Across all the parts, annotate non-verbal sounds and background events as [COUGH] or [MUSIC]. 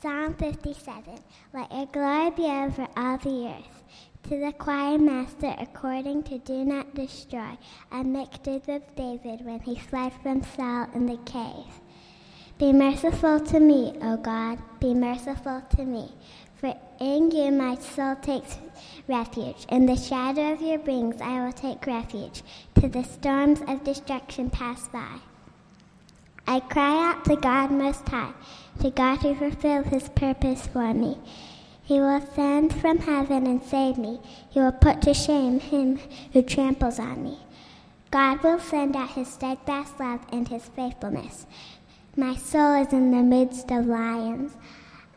Psalm 57 Let your glory be over all the earth. To the choir master, according to Do Not Destroy, a miktam of David when he fled from Saul in the cave. Be merciful to me, O God, be merciful to me. For in you my soul takes refuge. In the shadow of your wings I will take refuge. To the storms of destruction pass by. I cry out to God Most High, to God who fulfills his purpose for me. He will send from heaven and save me. He will put to shame him who tramples on me. God will send out his steadfast love and his faithfulness. My soul is in the midst of lions.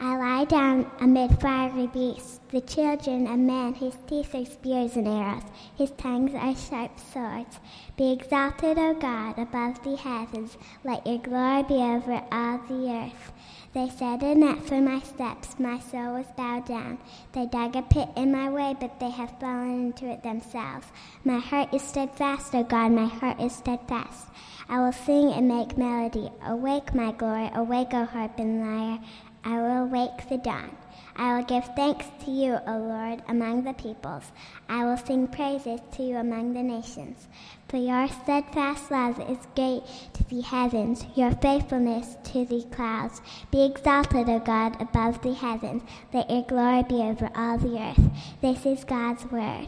I lie down amid fiery beasts, the children of men whose teeth are spears and arrows, whose tongues are sharp swords. Be exalted, O God, above the heavens. Let your glory be over all the earth. They set a net for my steps. My soul was bowed down. They dug a pit in my way, but they have fallen into it themselves. My heart is steadfast, O God, my heart is steadfast. I will sing and make melody. Awake, my glory, awake, O harp and lyre. I will wake the dawn. I will give thanks to you, O Lord, among the peoples. I will sing praises to you among the nations. For your steadfast love is great to the heavens, your faithfulness to the clouds. Be exalted, O God, above the heavens. Let your glory be over all the earth. This is God's word.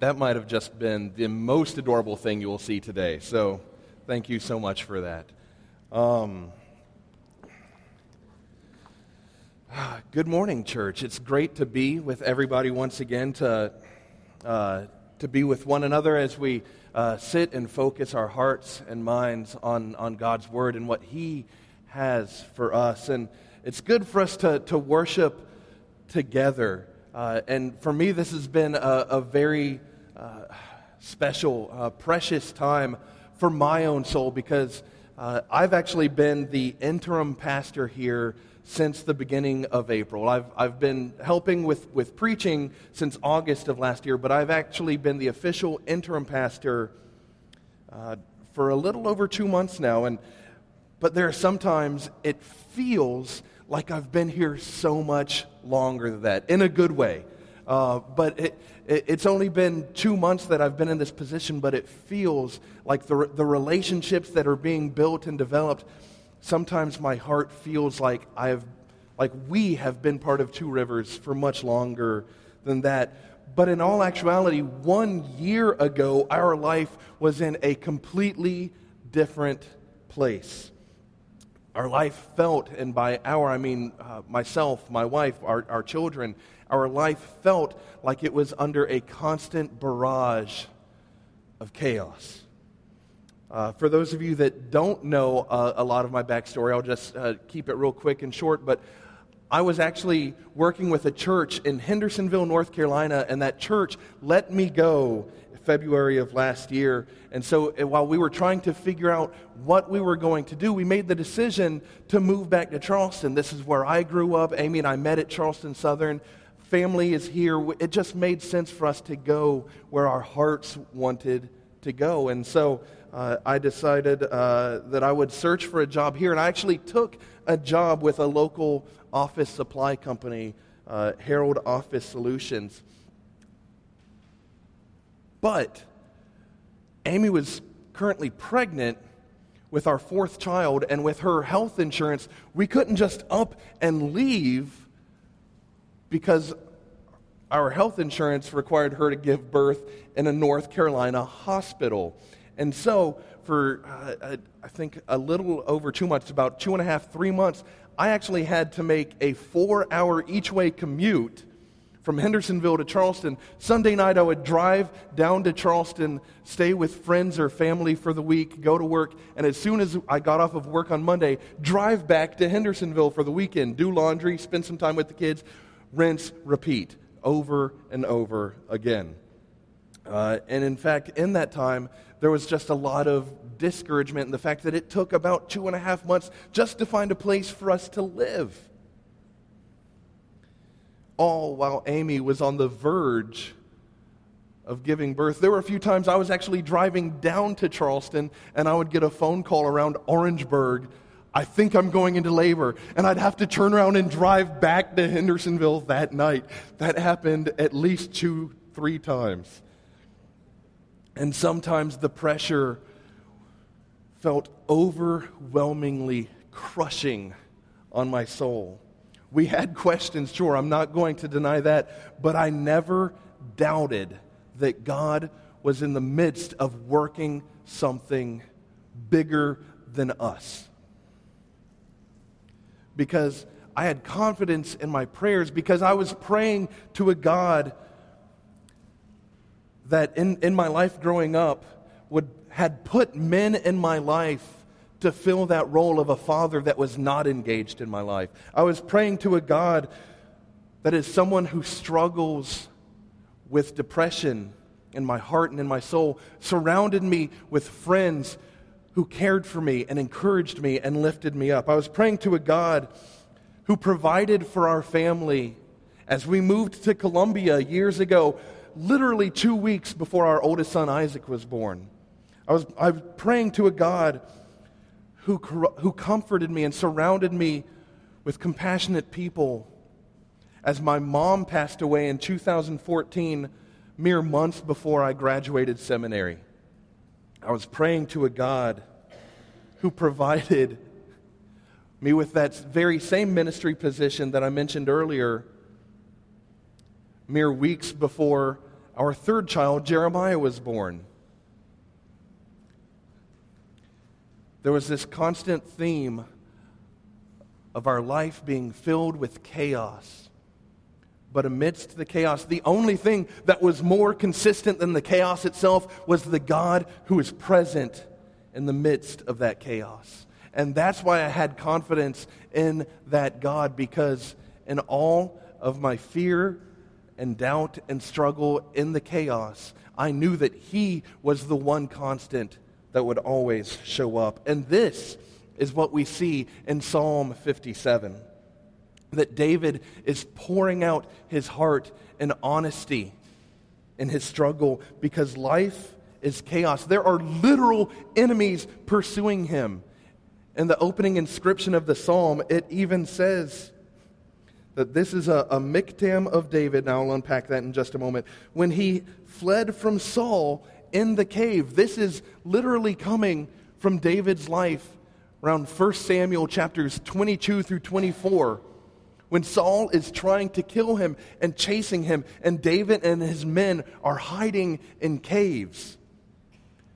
that might have just been the most adorable thing you will see today. So, thank you so much for that. Um, [SIGHS] good morning, church. It's great to be with everybody once again, to, uh, to be with one another as we uh, sit and focus our hearts and minds on, on God's Word and what He has for us. And it's good for us to, to worship together. Uh, and for me, this has been a, a very uh, special, uh, precious time for my own soul because uh, I've actually been the interim pastor here since the beginning of April. I've, I've been helping with, with preaching since August of last year, but I've actually been the official interim pastor uh, for a little over two months now. And, but there are sometimes it feels like I've been here so much longer than that, in a good way. Uh, but it, it, it's only been two months that I've been in this position, but it feels like the, the relationships that are being built and developed, sometimes my heart feels like I have, like we have been part of Two Rivers for much longer than that. But in all actuality, one year ago, our life was in a completely different place. Our life felt, and by our, I mean uh, myself, my wife, our, our children, our life felt like it was under a constant barrage of chaos. Uh, for those of you that don't know uh, a lot of my backstory, I'll just uh, keep it real quick and short. But I was actually working with a church in Hendersonville, North Carolina, and that church let me go February of last year. And so uh, while we were trying to figure out what we were going to do, we made the decision to move back to Charleston. This is where I grew up. Amy and I met at Charleston Southern family is here. It just made sense for us to go where our hearts wanted to go. And so uh, I decided uh, that I would search for a job here. And I actually took a job with a local office supply company, uh, Harold Office Solutions. But Amy was currently pregnant with our fourth child, and with her health insurance, we couldn't just up and leave because our health insurance required her to give birth in a North Carolina hospital. And so, for uh, I think a little over two months, about two and a half, three months, I actually had to make a four hour each way commute from Hendersonville to Charleston. Sunday night, I would drive down to Charleston, stay with friends or family for the week, go to work, and as soon as I got off of work on Monday, drive back to Hendersonville for the weekend, do laundry, spend some time with the kids, rinse, repeat, over and over again. Uh, and in fact, in that time, there was just a lot of discouragement in the fact that it took about two and a half months just to find a place for us to live. All while Amy was on the verge of giving birth. There were a few times I was actually driving down to Charleston and I would get a phone call around Orangeburg. I think I'm going into labor. And I'd have to turn around and drive back to Hendersonville that night. That happened at least two, three times. And sometimes the pressure felt overwhelmingly crushing on my soul. We had questions, sure, I'm not going to deny that, but I never doubted that God was in the midst of working something bigger than us. Because I had confidence in my prayers, because I was praying to a God that in, in my life growing up would, had put men in my life to fill that role of a father that was not engaged in my life. I was praying to a God that is someone who struggles with depression in my heart and in my soul, surrounded me with friends who cared for me and encouraged me and lifted me up. I was praying to a God who provided for our family as we moved to Columbia years ago, literally two weeks before our oldest son Isaac was born. I was, I was praying to a God who, who comforted me and surrounded me with compassionate people as my mom passed away in 2014, mere months before I graduated seminary. I was praying to a God who provided me with that very same ministry position that I mentioned earlier, mere weeks before our third child, Jeremiah, was born. there was this constant theme of our life being filled with chaos. But amidst the chaos, the only thing that was more consistent than the chaos itself was the God who is present in the midst of that chaos. And that's why I had confidence in that God, because in all of my fear and doubt and struggle in the chaos, I knew that He was the one constant that would always show up. And this is what we see in Psalm 57 that David is pouring out his heart in honesty in his struggle because life is chaos. There are literal enemies pursuing him. In the opening inscription of the psalm, it even says that this is a, a miktam of David. Now I'll unpack that in just a moment. When he fled from Saul in the cave. This is literally coming from David's life around 1 Samuel chapters 22 through 24 when Saul is trying to kill him and chasing him, and David and his men are hiding in caves,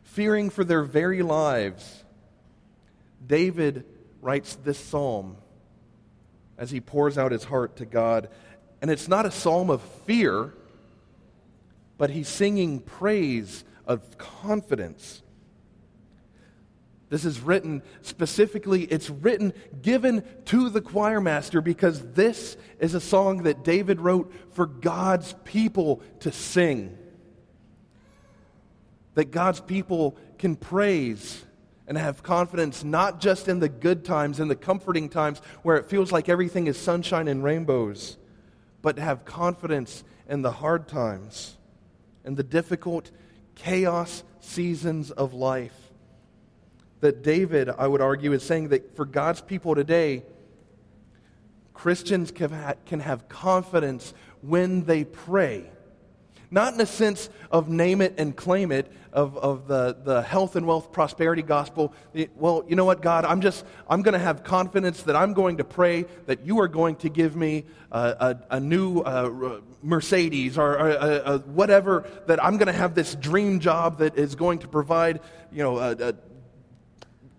fearing for their very lives. David writes this psalm as he pours out his heart to God. And it's not a psalm of fear, but he's singing praise of confidence. This is written specifically, it's written, given to the choir master because this is a song that David wrote for God's people to sing. That God's people can praise and have confidence not just in the good times and the comforting times where it feels like everything is sunshine and rainbows, but to have confidence in the hard times and the difficult chaos seasons of life. That David, I would argue, is saying that for God's people today, Christians can have confidence when they pray. Not in a sense of name it and claim it, of, of the, the health and wealth prosperity gospel. Well, you know what, God, I'm just, I'm going to have confidence that I'm going to pray that you are going to give me a, a, a new uh, Mercedes or a, whatever, that I'm going to have this dream job that is going to provide, you know, a,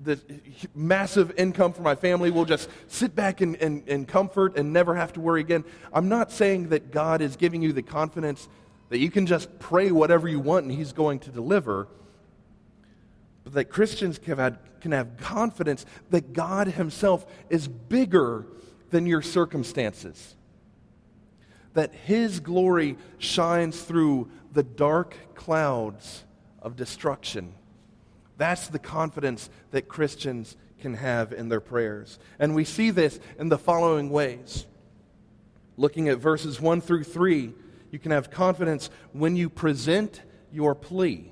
the massive income for my family. We'll just sit back in, in, in, comfort and never have to worry again. I'm not saying that God is giving you the confidence that you can just pray whatever you want and He's going to deliver. But that Christians can have, can have confidence that God Himself is bigger than your circumstances. That His glory shines through the dark clouds of destruction. That's the confidence that Christians can have in their prayers. And we see this in the following ways. Looking at verses 1 through 3, you can have confidence when you present your plea.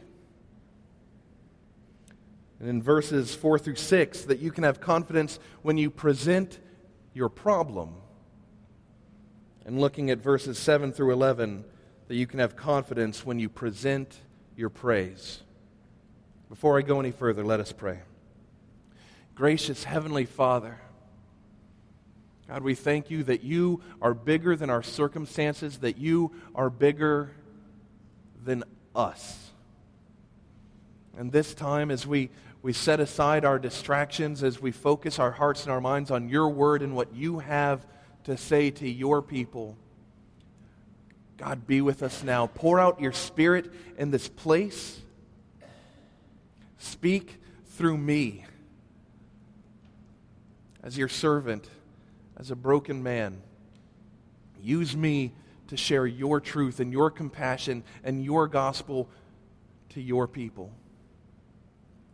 And in verses 4 through 6, that you can have confidence when you present your problem. And looking at verses 7 through 11, that you can have confidence when you present your praise. Before I go any further, let us pray. Gracious Heavenly Father, God, we thank you that you are bigger than our circumstances, that you are bigger than us. And this time, as we, we set aside our distractions, as we focus our hearts and our minds on your word and what you have to say to your people, God, be with us now. Pour out your spirit in this place. Speak through me as your servant as a broken man. Use me to share your truth and your compassion and your gospel to your people.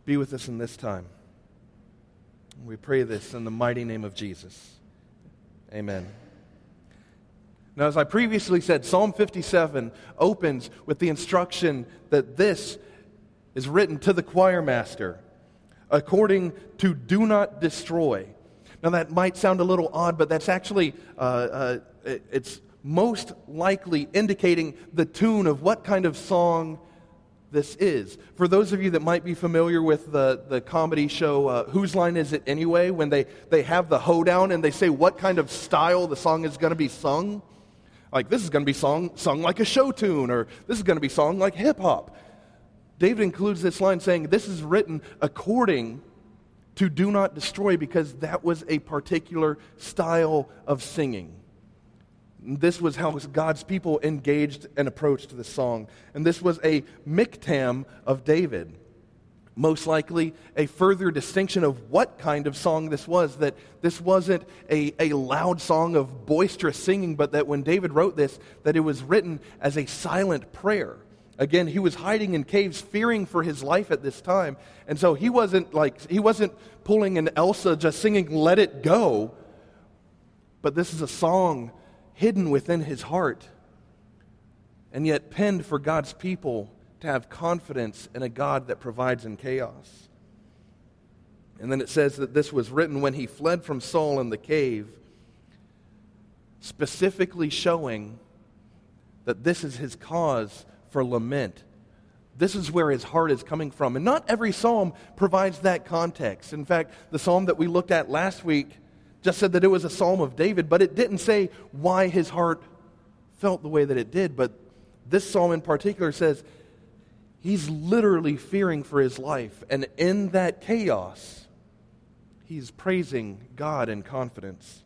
Be with us in this time. We pray this in the mighty name of Jesus. Amen. Now, as I previously said, Psalm 57 opens with the instruction that this is written to the choir master according to do not destroy. Now, that might sound a little odd, but that's actually, uh, uh, it's most likely indicating the tune of what kind of song this is. For those of you that might be familiar with the, the comedy show uh, Whose Line Is It Anyway, when they, they have the hoedown and they say what kind of style the song is going to be sung, like this is going to be song, sung like a show tune, or this is going to be sung like hip hop. David includes this line saying, This is written according to do not destroy because that was a particular style of singing. This was how God's people engaged and approached the song. And this was a miktam of David. Most likely, a further distinction of what kind of song this was. That this wasn't a, a loud song of boisterous singing, but that when David wrote this, that it was written as a silent prayer. Again, he was hiding in caves, fearing for his life at this time. And so he wasn't like, he wasn't pulling an Elsa just singing, Let It Go. But this is a song hidden within his heart, and yet penned for God's people to have confidence in a God that provides in chaos. And then it says that this was written when he fled from Saul in the cave, specifically showing that this is his cause for lament. This is where his heart is coming from. And not every psalm provides that context. In fact, the psalm that we looked at last week just said that it was a psalm of David, but it didn't say why his heart felt the way that it did. But this psalm in particular says he's literally fearing for his life. And in that chaos, he's praising God in confidence.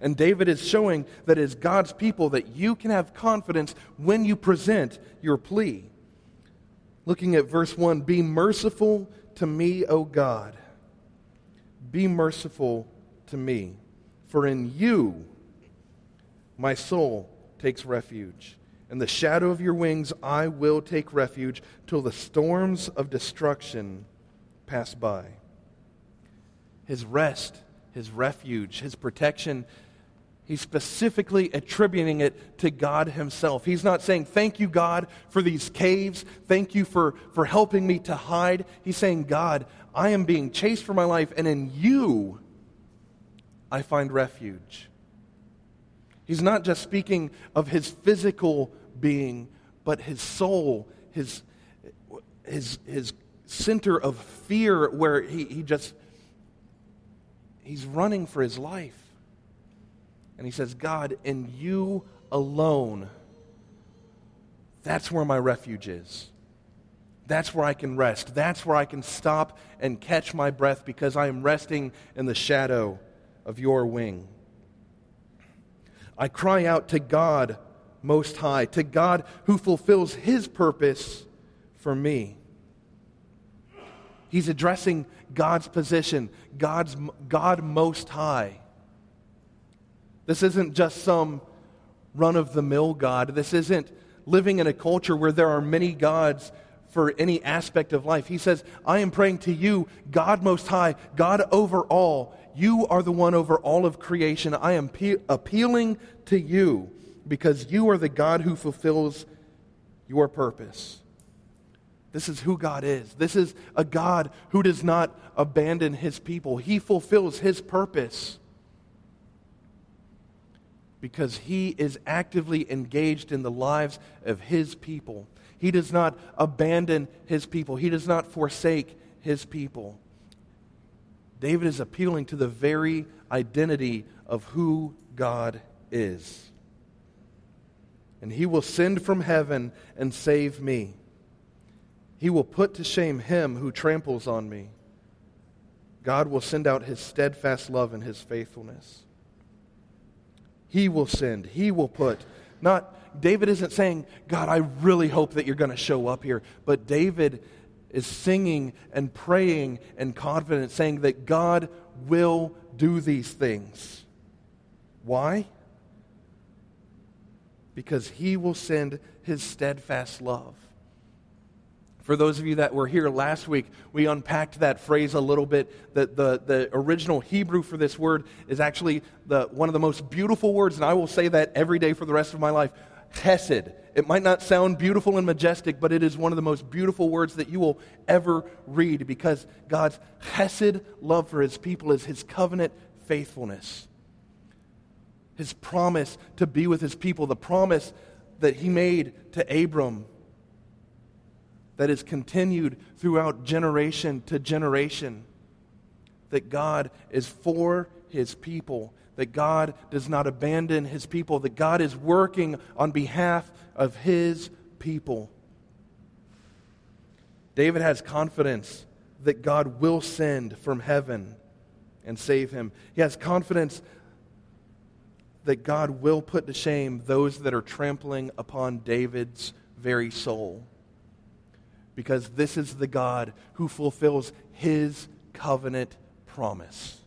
And David is showing that as God's people that you can have confidence when you present your plea. Looking at verse 1, be merciful to me, O God. Be merciful to me, for in you my soul takes refuge. In the shadow of your wings I will take refuge till the storms of destruction pass by. His rest, his refuge, his protection He's specifically attributing it to God Himself. He's not saying, Thank you, God, for these caves. Thank you for, for helping me to hide. He's saying, God, I am being chased for my life, and in you I find refuge. He's not just speaking of his physical being, but his soul, his, his, his center of fear, where he, he just, he's running for his life. And he says, God, in you alone, that's where my refuge is. That's where I can rest. That's where I can stop and catch my breath because I am resting in the shadow of your wing. I cry out to God Most High, to God who fulfills his purpose for me. He's addressing God's position, God's, God Most High. This isn't just some run of the mill God. This isn't living in a culture where there are many gods for any aspect of life. He says, I am praying to you, God Most High, God over all. You are the one over all of creation. I am pe- appealing to you. because you are the God who fulfills your purpose. This is who God is. This is a God who does not abandon his people. He fulfills his purpose because he is actively engaged in the lives of his people. He does not abandon his people, he does not forsake his people. David is appealing to the very identity of who God is. And he will send from heaven and save me. He will put to shame him who tramples on me. God will send out his steadfast love and his faithfulness. He will send, he will put. Not David isn't saying, God, I really hope that you're going to show up here. But David is singing and praying and confident, saying that God will do these things. Why? Because he will send his steadfast love. For those of you that were here last week, we unpacked that phrase a little bit. That the, the original Hebrew for this word is actually the, one of the most beautiful words, and I will say that every day for the rest of my life. Hesed. It might not sound beautiful and majestic, but it is one of the most beautiful words that you will ever read because God's Hesed love for his people is his covenant faithfulness. His promise to be with his people, the promise that he made to Abram that is continued throughout generation to generation. That God is for his people, that God does not abandon his people, that God is working on behalf of his people. David has confidence that God will send from heaven and save him. He has confidence that God will put to shame those that are trampling upon David's very soul because this is the God who fulfills his covenant promise.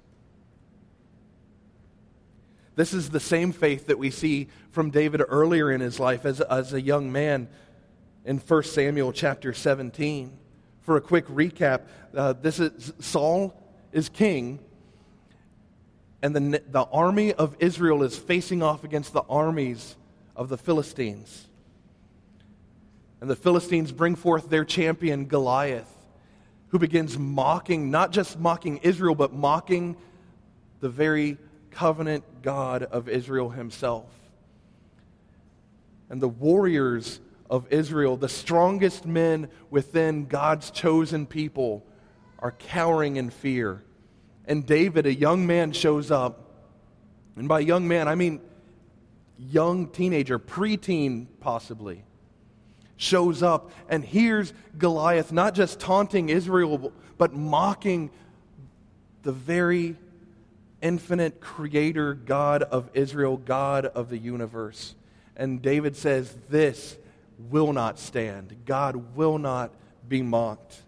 This is the same faith that we see from David earlier in his life as, as a young man in 1 Samuel chapter 17. For a quick recap, uh, this is Saul is king, and the, the army of Israel is facing off against the armies of the Philistines. And the Philistines bring forth their champion, Goliath, who begins mocking, not just mocking Israel, but mocking the very covenant God of Israel himself. And the warriors of Israel, the strongest men within God's chosen people, are cowering in fear. And David, a young man, shows up. And by young man, I mean young teenager, preteen possibly shows up and hears Goliath not just taunting Israel, but mocking the very infinite creator God of Israel, God of the universe. And David says, This will not stand. God will not be mocked.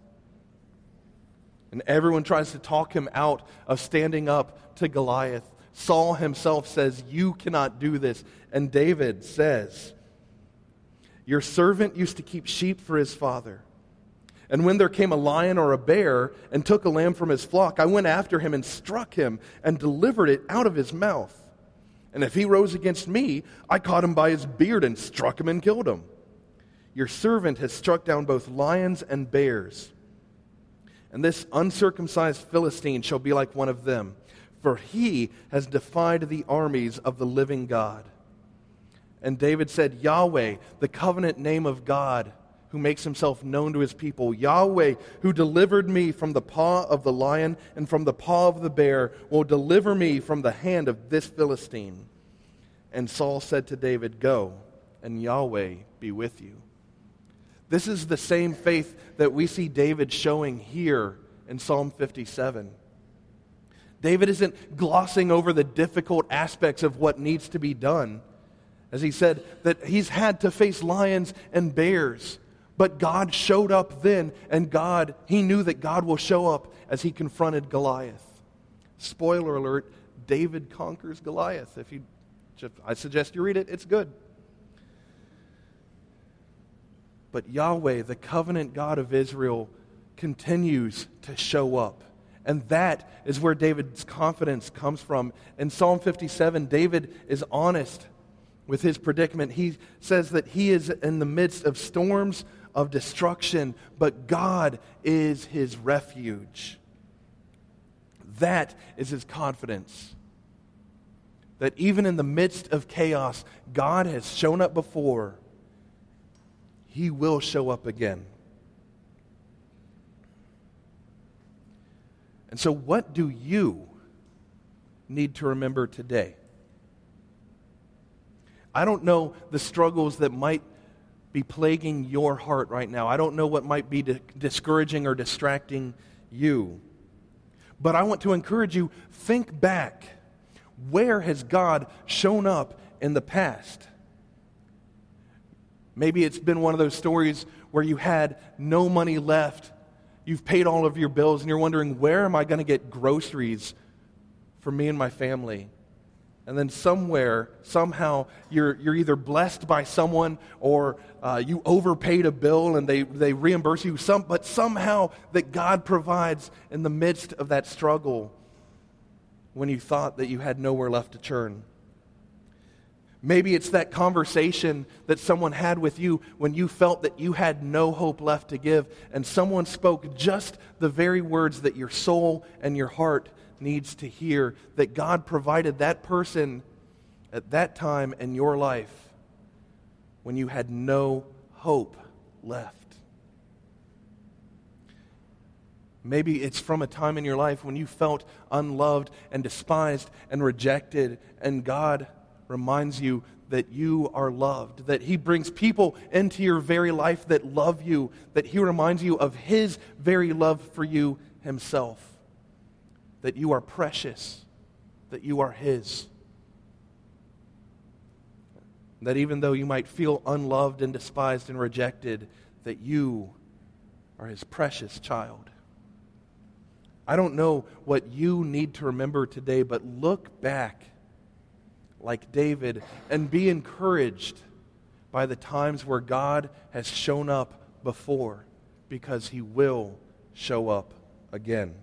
And everyone tries to talk him out of standing up to Goliath. Saul himself says, You cannot do this. And David says, your servant used to keep sheep for his father. And when there came a lion or a bear and took a lamb from his flock, I went after him and struck him and delivered it out of his mouth. And if he rose against me, I caught him by his beard and struck him and killed him. Your servant has struck down both lions and bears. And this uncircumcised Philistine shall be like one of them, for he has defied the armies of the living God. And David said, Yahweh, the covenant name of God, who makes himself known to his people, Yahweh, who delivered me from the paw of the lion and from the paw of the bear, will deliver me from the hand of this Philistine. And Saul said to David, Go, and Yahweh be with you. This is the same faith that we see David showing here in Psalm 57. David isn't glossing over the difficult aspects of what needs to be done as he said that he's had to face lions and bears. But God showed up then, and God, he knew that God will show up as he confronted Goliath. Spoiler alert, David conquers Goliath. If you I suggest you read it, it's good. But Yahweh, the covenant God of Israel, continues to show up. And that is where David's confidence comes from. In Psalm 57, David is honest with his predicament. He says that he is in the midst of storms of destruction, but God is his refuge. That is his confidence. That even in the midst of chaos, God has shown up before. He will show up again. And so, what do you need to remember today? I don't know the struggles that might be plaguing your heart right now. I don't know what might be di- discouraging or distracting you. But I want to encourage you think back. Where has God shown up in the past? Maybe it's been one of those stories where you had no money left. You've paid all of your bills and you're wondering, where am I going to get groceries for me and my family? And then somewhere, somehow, you're, you're either blessed by someone or uh, you overpaid a bill and they, they reimburse you, some, but somehow that God provides in the midst of that struggle when you thought that you had nowhere left to turn. Maybe it's that conversation that someone had with you when you felt that you had no hope left to give, and someone spoke just the very words that your soul and your heart needs to hear that God provided that person at that time in your life when you had no hope left. Maybe it's from a time in your life when you felt unloved and despised and rejected, and God reminds you that you are loved, that He brings people into your very life that love you, that He reminds you of His very love for you Himself that you are precious, that you are His. That even though you might feel unloved and despised and rejected, that you are His precious child. I don't know what you need to remember today, but look back like David and be encouraged by the times where God has shown up before because he will show up again.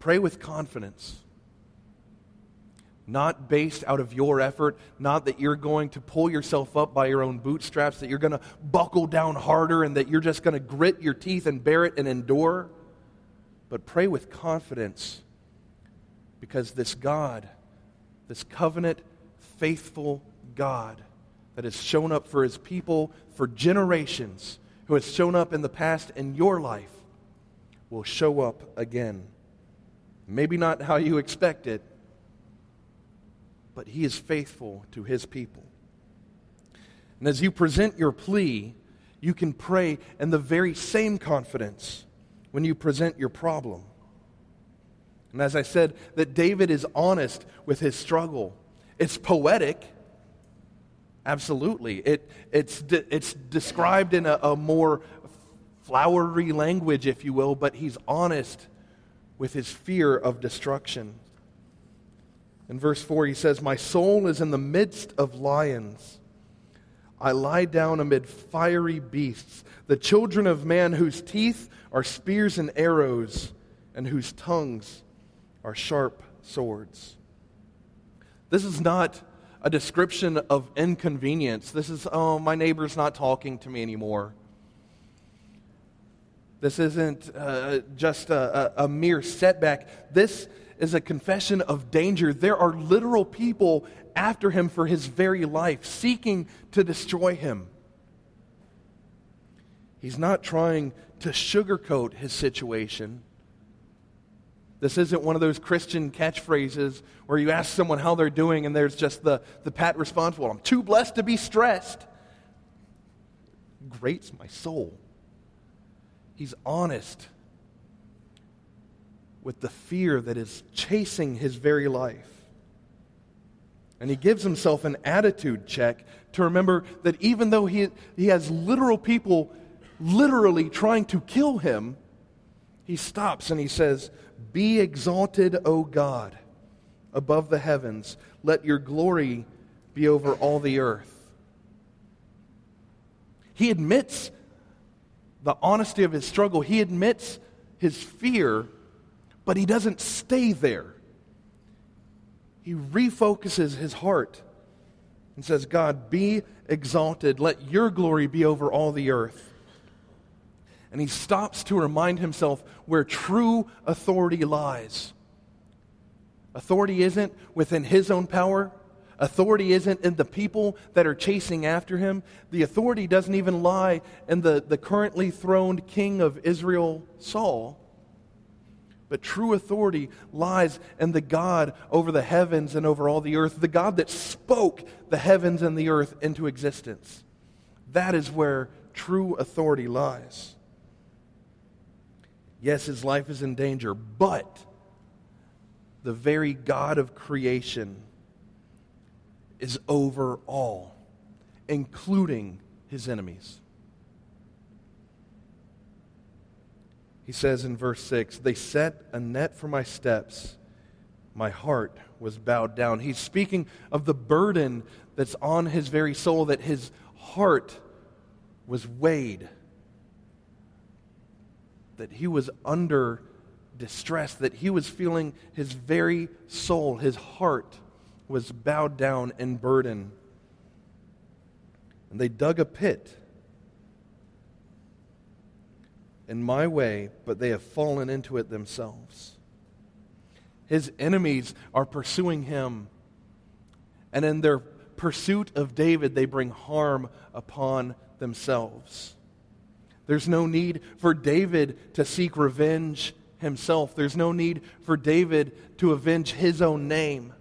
Pray with confidence. Not based out of your effort, not that you're going to pull yourself up by your own bootstraps, that you're going to buckle down harder and that you're just going to grit your teeth and bear it and endure. But pray with confidence because this God, this covenant, faithful God that has shown up for his people for generations, who has shown up in the past in your life, will show up again. Maybe not how you expect it, but He is faithful to His people. And as you present your plea, you can pray in the very same confidence when you present your problem. And as I said, that David is honest with his struggle. It's poetic, absolutely. It, it's, de- it's described in a, a more flowery language, if you will, but he's honest with his fear of destruction. In verse 4, he says, My soul is in the midst of lions. I lie down amid fiery beasts, the children of man whose teeth are spears and arrows, and whose tongues are sharp swords. This is not a description of inconvenience. This is, oh, my neighbor's not talking to me anymore. This isn't uh, just a, a, a mere setback. This is a confession of danger. There are literal people after him for his very life, seeking to destroy him. He's not trying to sugarcoat his situation. This isn't one of those Christian catchphrases where you ask someone how they're doing and there's just the, the pat response, Well, I'm too blessed to be stressed. Grates my soul. He's honest with the fear that is chasing his very life. And he gives himself an attitude check to remember that even though he, he has literal people literally trying to kill him, he stops and he says, Be exalted, O God, above the heavens. Let your glory be over all the earth. He admits the honesty of his struggle. He admits his fear, but he doesn't stay there. he refocuses his heart and says, God, be exalted. Let your glory be over all the earth. And he stops to remind himself where true authority lies. Authority isn't within his own power. Authority isn't in the people that are chasing after him. The authority doesn't even lie in the, the currently throned king of Israel, Saul. But true authority lies in the God over the heavens and over all the earth, the God that spoke the heavens and the earth into existence. That is where true authority lies. Yes, his life is in danger, but the very God of creation is over all, including his enemies. He says in verse 6 They set a net for my steps. My heart was bowed down. He's speaking of the burden that's on his very soul, that his heart was weighed, that he was under distress, that he was feeling his very soul, his heart was bowed down in burden. And they dug a pit in my way, but they have fallen into it themselves. His enemies are pursuing him, and in their pursuit of David, they bring harm upon themselves. There's no need for David to seek revenge himself. There's no need for David to avenge his own name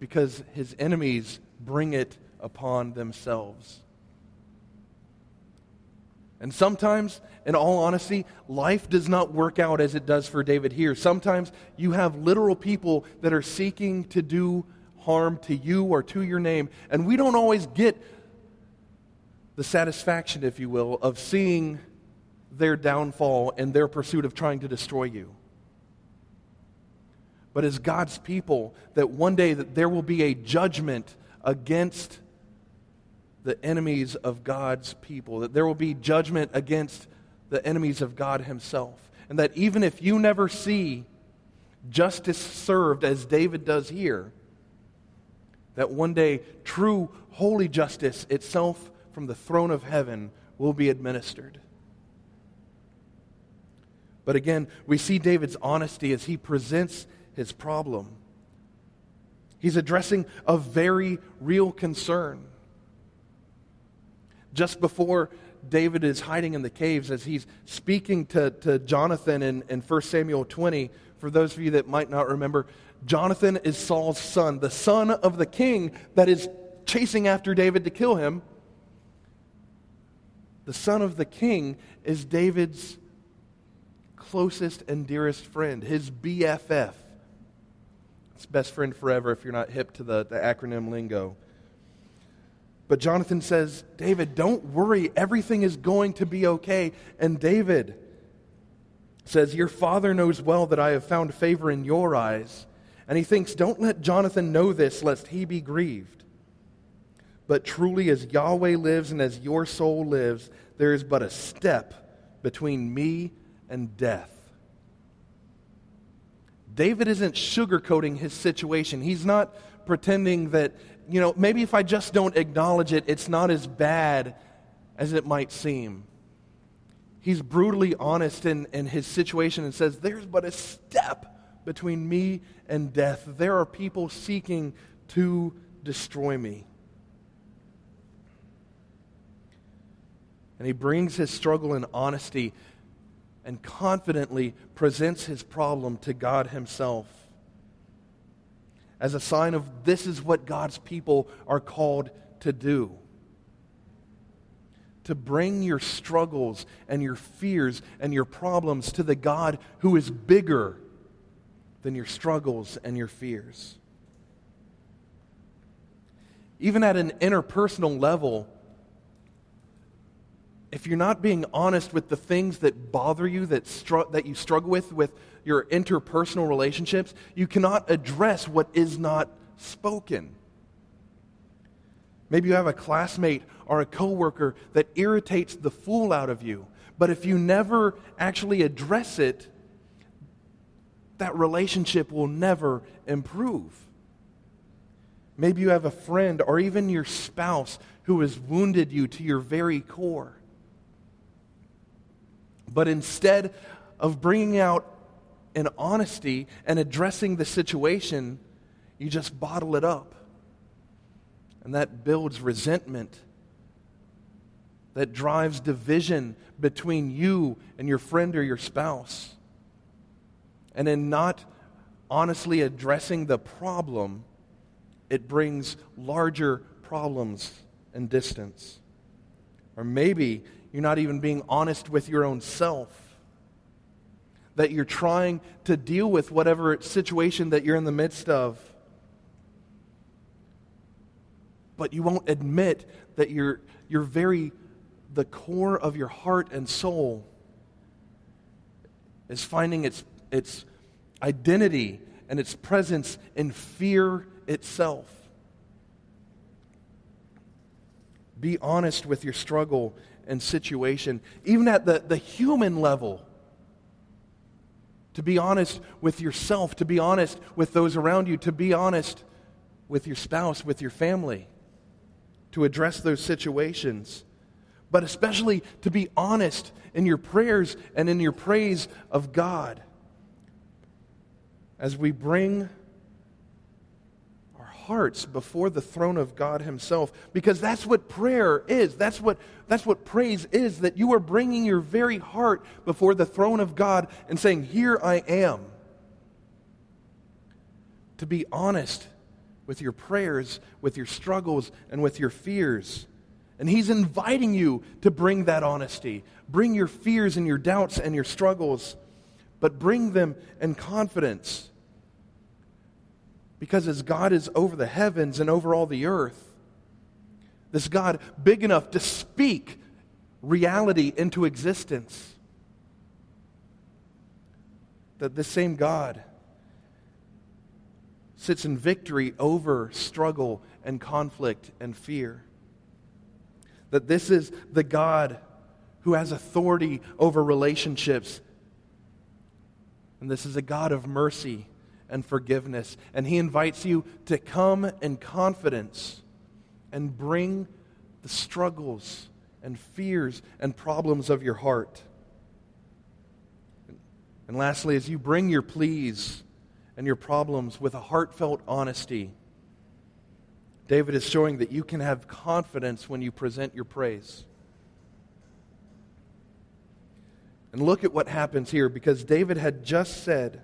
because his enemies bring it upon themselves. And sometimes, in all honesty, life does not work out as it does for David here. Sometimes you have literal people that are seeking to do harm to you or to your name, and we don't always get the satisfaction, if you will, of seeing their downfall and their pursuit of trying to destroy you. But as God's people, that one day that there will be a judgment against the enemies of God's people, that there will be judgment against the enemies of God Himself. And that even if you never see justice served as David does here, that one day true holy justice itself from the throne of heaven will be administered. But again, we see David's honesty as he presents his problem. He's addressing a very real concern just before David is hiding in the caves, as he's speaking to, to Jonathan in, in 1 Samuel 20, for those of you that might not remember, Jonathan is Saul's son, the son of the king that is chasing after David to kill him. The son of the king is David's closest and dearest friend, his BFF. It's best friend forever if you're not hip to the, the acronym lingo. But Jonathan says, David, don't worry. Everything is going to be okay. And David says, Your father knows well that I have found favor in your eyes. And he thinks, Don't let Jonathan know this, lest he be grieved. But truly, as Yahweh lives and as your soul lives, there is but a step between me and death. David isn't sugarcoating his situation. He's not pretending that you know, maybe if I just don't acknowledge it, it's not as bad as it might seem. He's brutally honest in, in his situation and says, There's but a step between me and death. There are people seeking to destroy me. And he brings his struggle in honesty and confidently presents his problem to God himself as a sign of this is what God's people are called to do. To bring your struggles and your fears and your problems to the God who is bigger than your struggles and your fears. Even at an interpersonal level, if you're not being honest with the things that bother you, that, str- that you struggle with, with your interpersonal relationships, you cannot address what is not spoken. Maybe you have a classmate or a coworker that irritates the fool out of you, but if you never actually address it, that relationship will never improve. Maybe you have a friend or even your spouse who has wounded you to your very core. But instead of bringing out an honesty and addressing the situation, you just bottle it up. And that builds resentment, that drives division between you and your friend or your spouse. And in not honestly addressing the problem, it brings larger problems and distance. Or maybe you're not even being honest with your own self. That you're trying to deal with whatever situation that you're in the midst of. But you won't admit that you're, you're very, the core of your heart and soul is finding its, its identity and its presence in fear itself. Be honest with your struggle and situation, even at the, the human level. To be honest with yourself, to be honest with those around you, to be honest with your spouse, with your family, to address those situations. But especially to be honest in your prayers and in your praise of God. As we bring hearts before the throne of God Himself because that's what prayer is. That's what, that's what praise is that you are bringing your very heart before the throne of God and saying, Here I am. To be honest with your prayers, with your struggles, and with your fears. And He's inviting you to bring that honesty. Bring your fears and your doubts and your struggles, but bring them in confidence because as God is over the heavens and over all the earth, this God big enough to speak reality into existence, that this same God sits in victory over struggle and conflict and fear. That this is the God who has authority over relationships. And this is a God of mercy and forgiveness. And He invites you to come in confidence and bring the struggles and fears and problems of your heart. And lastly, as you bring your pleas and your problems with a heartfelt honesty, David is showing that you can have confidence when you present your praise. And look at what happens here because David had just said,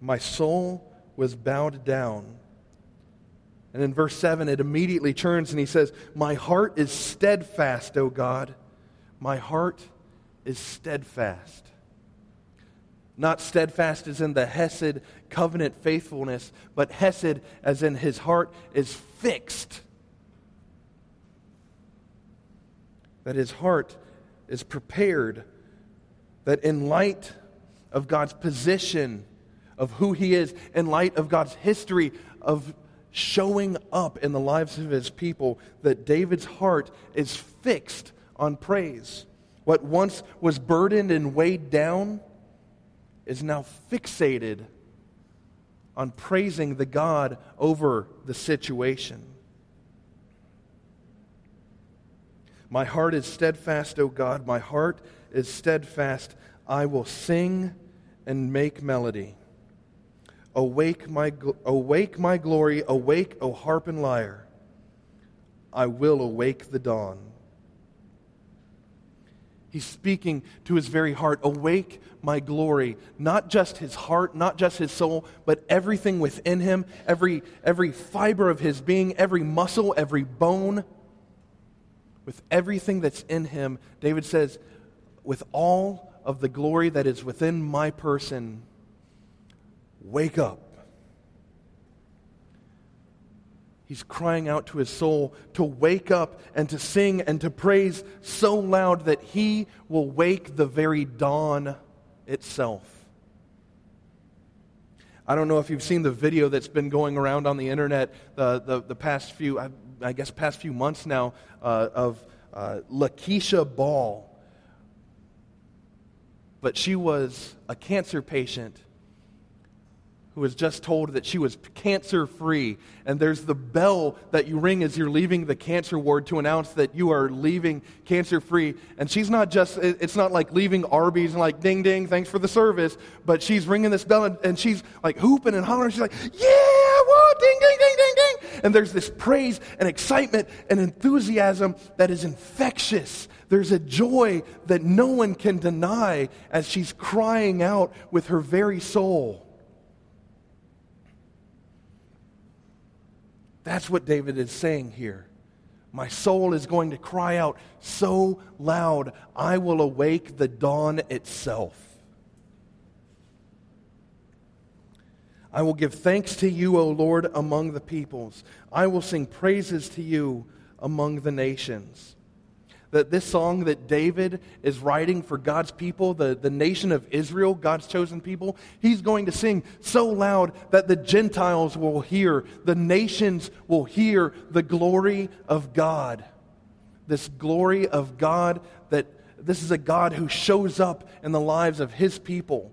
my soul was bowed down. And in verse 7, it immediately turns and he says, My heart is steadfast, O God. My heart is steadfast. Not steadfast as in the Hesed covenant faithfulness, but Hesed as in his heart is fixed. That his heart is prepared. That in light of God's position, of who he is in light of God's history of showing up in the lives of his people, that David's heart is fixed on praise. What once was burdened and weighed down is now fixated on praising the God over the situation. My heart is steadfast, O God. My heart is steadfast. I will sing and make melody. Awake my, awake my glory, awake, O harp and lyre. I will awake the dawn. He's speaking to his very heart. Awake my glory. Not just his heart, not just his soul, but everything within him, every, every fiber of his being, every muscle, every bone. With everything that's in him, David says, with all of the glory that is within my person, Wake up. He's crying out to his soul to wake up and to sing and to praise so loud that he will wake the very dawn itself. I don't know if you've seen the video that's been going around on the internet the, the, past few, I, I, guess, past few months now uh, of uh, Lakeisha Ball. But she was a cancer patient who was just told that she was cancer free. And there's the bell that you ring as you're leaving the cancer ward to announce that you are leaving cancer free. And she's not just, it's not like leaving Arby's and like ding ding, thanks for the service. But she's ringing this bell and, and she's like hooping and hollering. She's like, yeah, whoa, ding ding ding ding ding. And there's this praise and excitement and enthusiasm that is infectious. There's a joy that no one can deny as she's crying out with her very soul. That's what David is saying here. My soul is going to cry out so loud, I will awake the dawn itself. I will give thanks to you, O Lord, among the peoples. I will sing praises to you among the nations that this song that David is writing for God's people, the, the nation of Israel, God's chosen people, he's going to sing so loud that the Gentiles will hear, the nations will hear the glory of God. This glory of God that this is a God who shows up in the lives of his people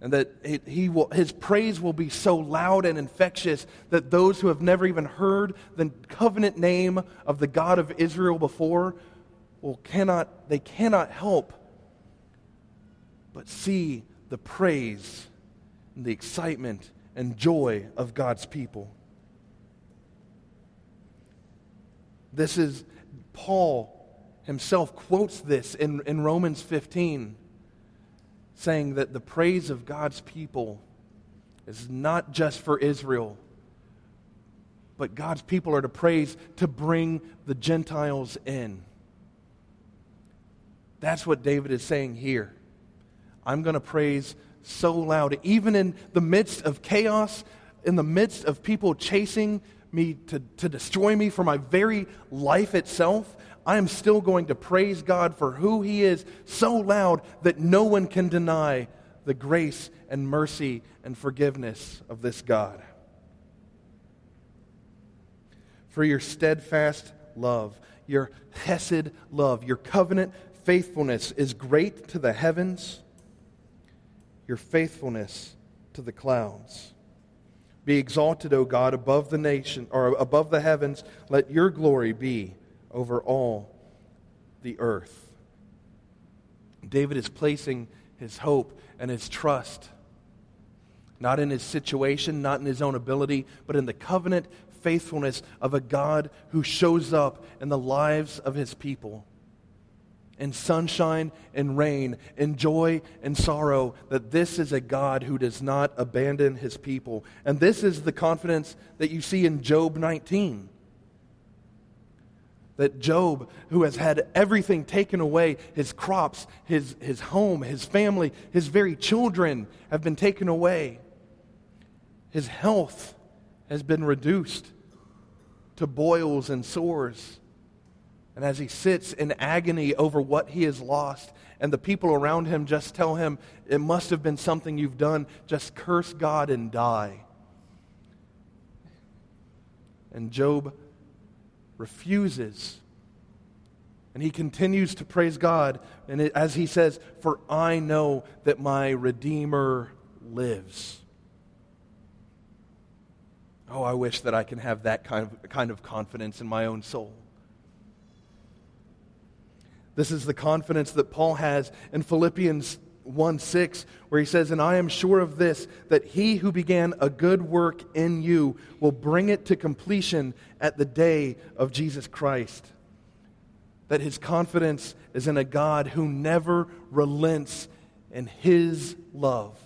and that he will, his praise will be so loud and infectious that those who have never even heard the covenant name of the God of Israel before will cannot, they cannot help but see the praise and the excitement and joy of God's people. This is, Paul himself quotes this in, in Romans 15 saying that the praise of God's people is not just for Israel, but God's people are to praise to bring the Gentiles in. That's what David is saying here. I'm going to praise so loud, even in the midst of chaos, in the midst of people chasing me to, to destroy me for my very life itself. I am still going to praise God for who He is so loud that no one can deny the grace and mercy and forgiveness of this God. For your steadfast love, your hesed love, your covenant faithfulness is great to the heavens, your faithfulness to the clouds. Be exalted, O God, above the nation or above the heavens. Let your glory be over all the earth. David is placing his hope and his trust not in his situation, not in his own ability, but in the covenant faithfulness of a God who shows up in the lives of his people. In sunshine and rain, in joy and sorrow, that this is a God who does not abandon his people. And this is the confidence that you see in Job 19 that Job, who has had everything taken away, his crops, his, his home, his family, his very children have been taken away. His health has been reduced to boils and sores. And as he sits in agony over what he has lost, and the people around him just tell him, It must have been something you've done, just curse God and die. And Job refuses. And he continues to praise God. And it, as he says, For I know that my Redeemer lives. Oh, I wish that I can have that kind of, kind of confidence in my own soul. This is the confidence that Paul has in Philippians 1 6, where he says, And I am sure of this, that he who began a good work in you will bring it to completion at the day of Jesus Christ. That his confidence is in a God who never relents in his love.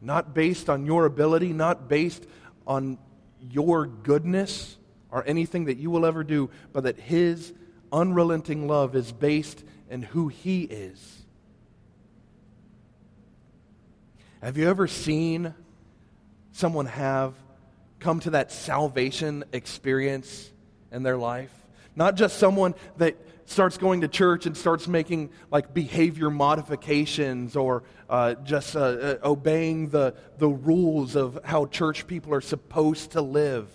Not based on your ability, not based on your goodness or anything that you will ever do, but that his unrelenting love is based in who he is. Have you ever seen someone have come to that salvation experience in their life? Not just someone that starts going to church and starts making like behavior modifications or uh, just uh, uh, obeying the, the rules of how church people are supposed to live.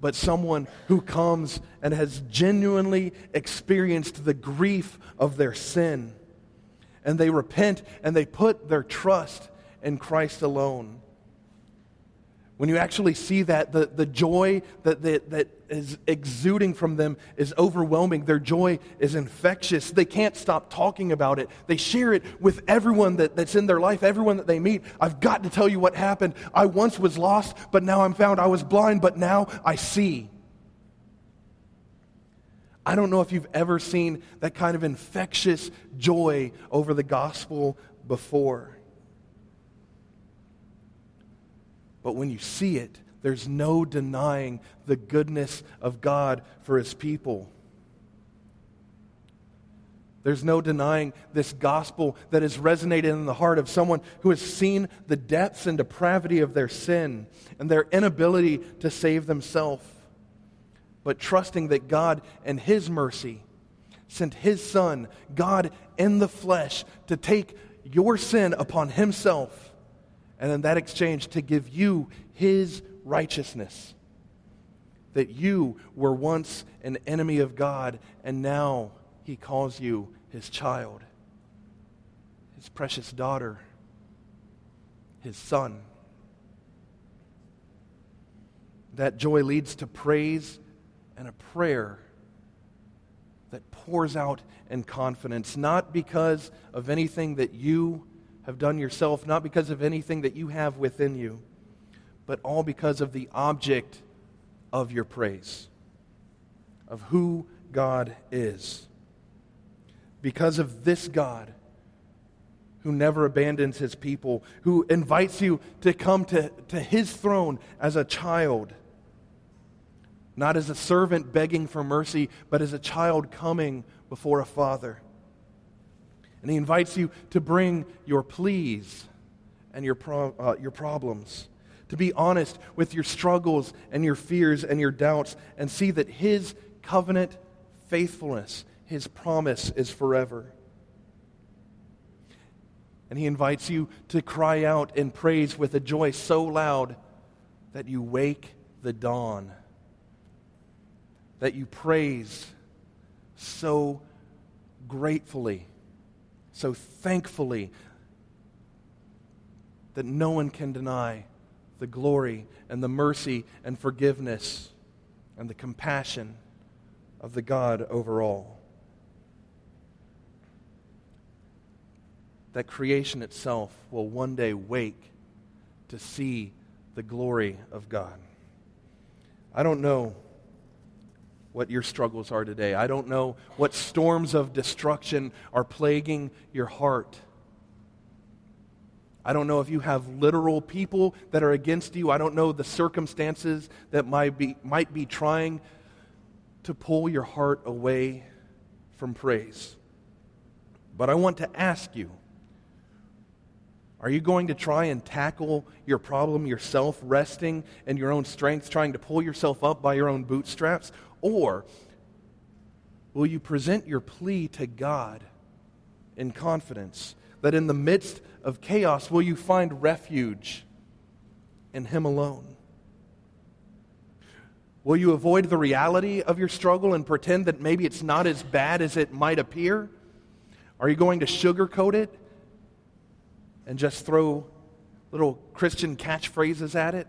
But someone who comes and has genuinely experienced the grief of their sin and they repent and they put their trust in Christ alone. When you actually see that, the, the joy that, that, that is exuding from them is overwhelming. Their joy is infectious. They can't stop talking about it. They share it with everyone that, that's in their life, everyone that they meet. I've got to tell you what happened. I once was lost, but now I'm found. I was blind, but now I see. I don't know if you've ever seen that kind of infectious joy over the gospel before. But when you see it, there's no denying the goodness of God for his people. There's no denying this gospel that has resonated in the heart of someone who has seen the depths and depravity of their sin and their inability to save themselves but trusting that God and His mercy sent His Son, God in the flesh, to take your sin upon Himself, and in that exchange to give you His righteousness. That you were once an enemy of God, and now He calls you His child, His precious daughter, His Son. That joy leads to praise and a prayer that pours out in confidence, not because of anything that you have done yourself, not because of anything that you have within you, but all because of the object of your praise, of who God is. Because of this God who never abandons his people, who invites you to come to, to his throne as a child not as a servant begging for mercy, but as a child coming before a father. And he invites you to bring your pleas and your, pro- uh, your problems, to be honest with your struggles and your fears and your doubts, and see that his covenant faithfulness, his promise is forever. And he invites you to cry out in praise with a joy so loud that you wake the dawn that you praise so gratefully, so thankfully, that no one can deny the glory and the mercy and forgiveness and the compassion of the God over all. That creation itself will one day wake to see the glory of God. I don't know what your struggles are today. I don't know what storms of destruction are plaguing your heart. I don't know if you have literal people that are against you. I don't know the circumstances that might be, might be trying to pull your heart away from praise. But I want to ask you are you going to try and tackle your problem yourself, resting in your own strength, trying to pull yourself up by your own bootstraps? Or will you present your plea to God in confidence that in the midst of chaos, will you find refuge in Him alone? Will you avoid the reality of your struggle and pretend that maybe it's not as bad as it might appear? Are you going to sugarcoat it and just throw little Christian catchphrases at it?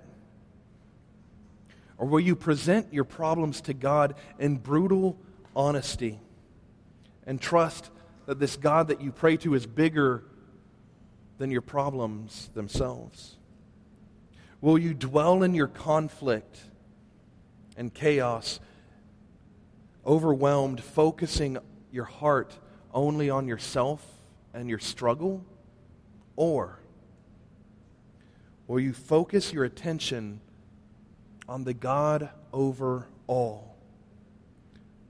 Or will you present your problems to God in brutal honesty and trust that this God that you pray to is bigger than your problems themselves? Will you dwell in your conflict and chaos, overwhelmed, focusing your heart only on yourself and your struggle? Or will you focus your attention on the God over all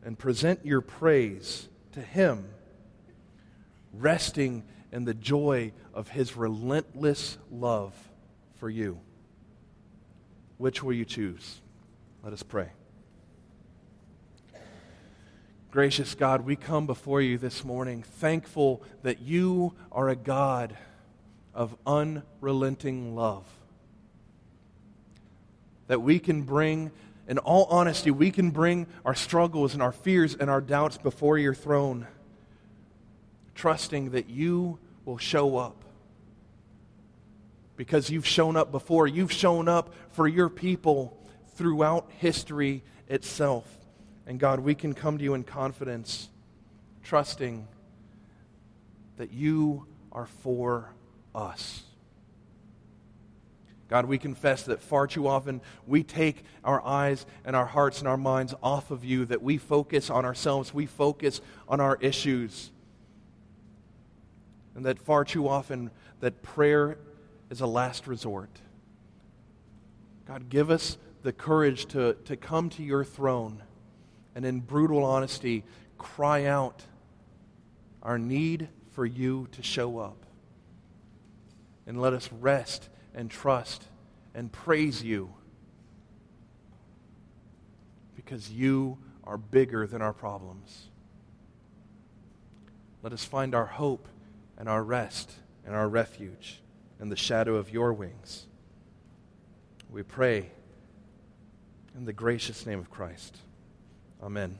and present your praise to Him, resting in the joy of His relentless love for you. Which will you choose? Let us pray. Gracious God, we come before you this morning thankful that you are a God of unrelenting love that we can bring, in all honesty, we can bring our struggles and our fears and our doubts before your throne, trusting that you will show up. Because you've shown up before. You've shown up for your people throughout history itself. And God, we can come to you in confidence, trusting that you are for us. God, we confess that far too often we take our eyes and our hearts and our minds off of you, that we focus on ourselves, we focus on our issues. And that far too often that prayer is a last resort. God, give us the courage to, to come to your throne and in brutal honesty cry out our need for you to show up. And let us rest and trust and praise you because you are bigger than our problems. Let us find our hope and our rest and our refuge in the shadow of your wings. We pray in the gracious name of Christ. Amen.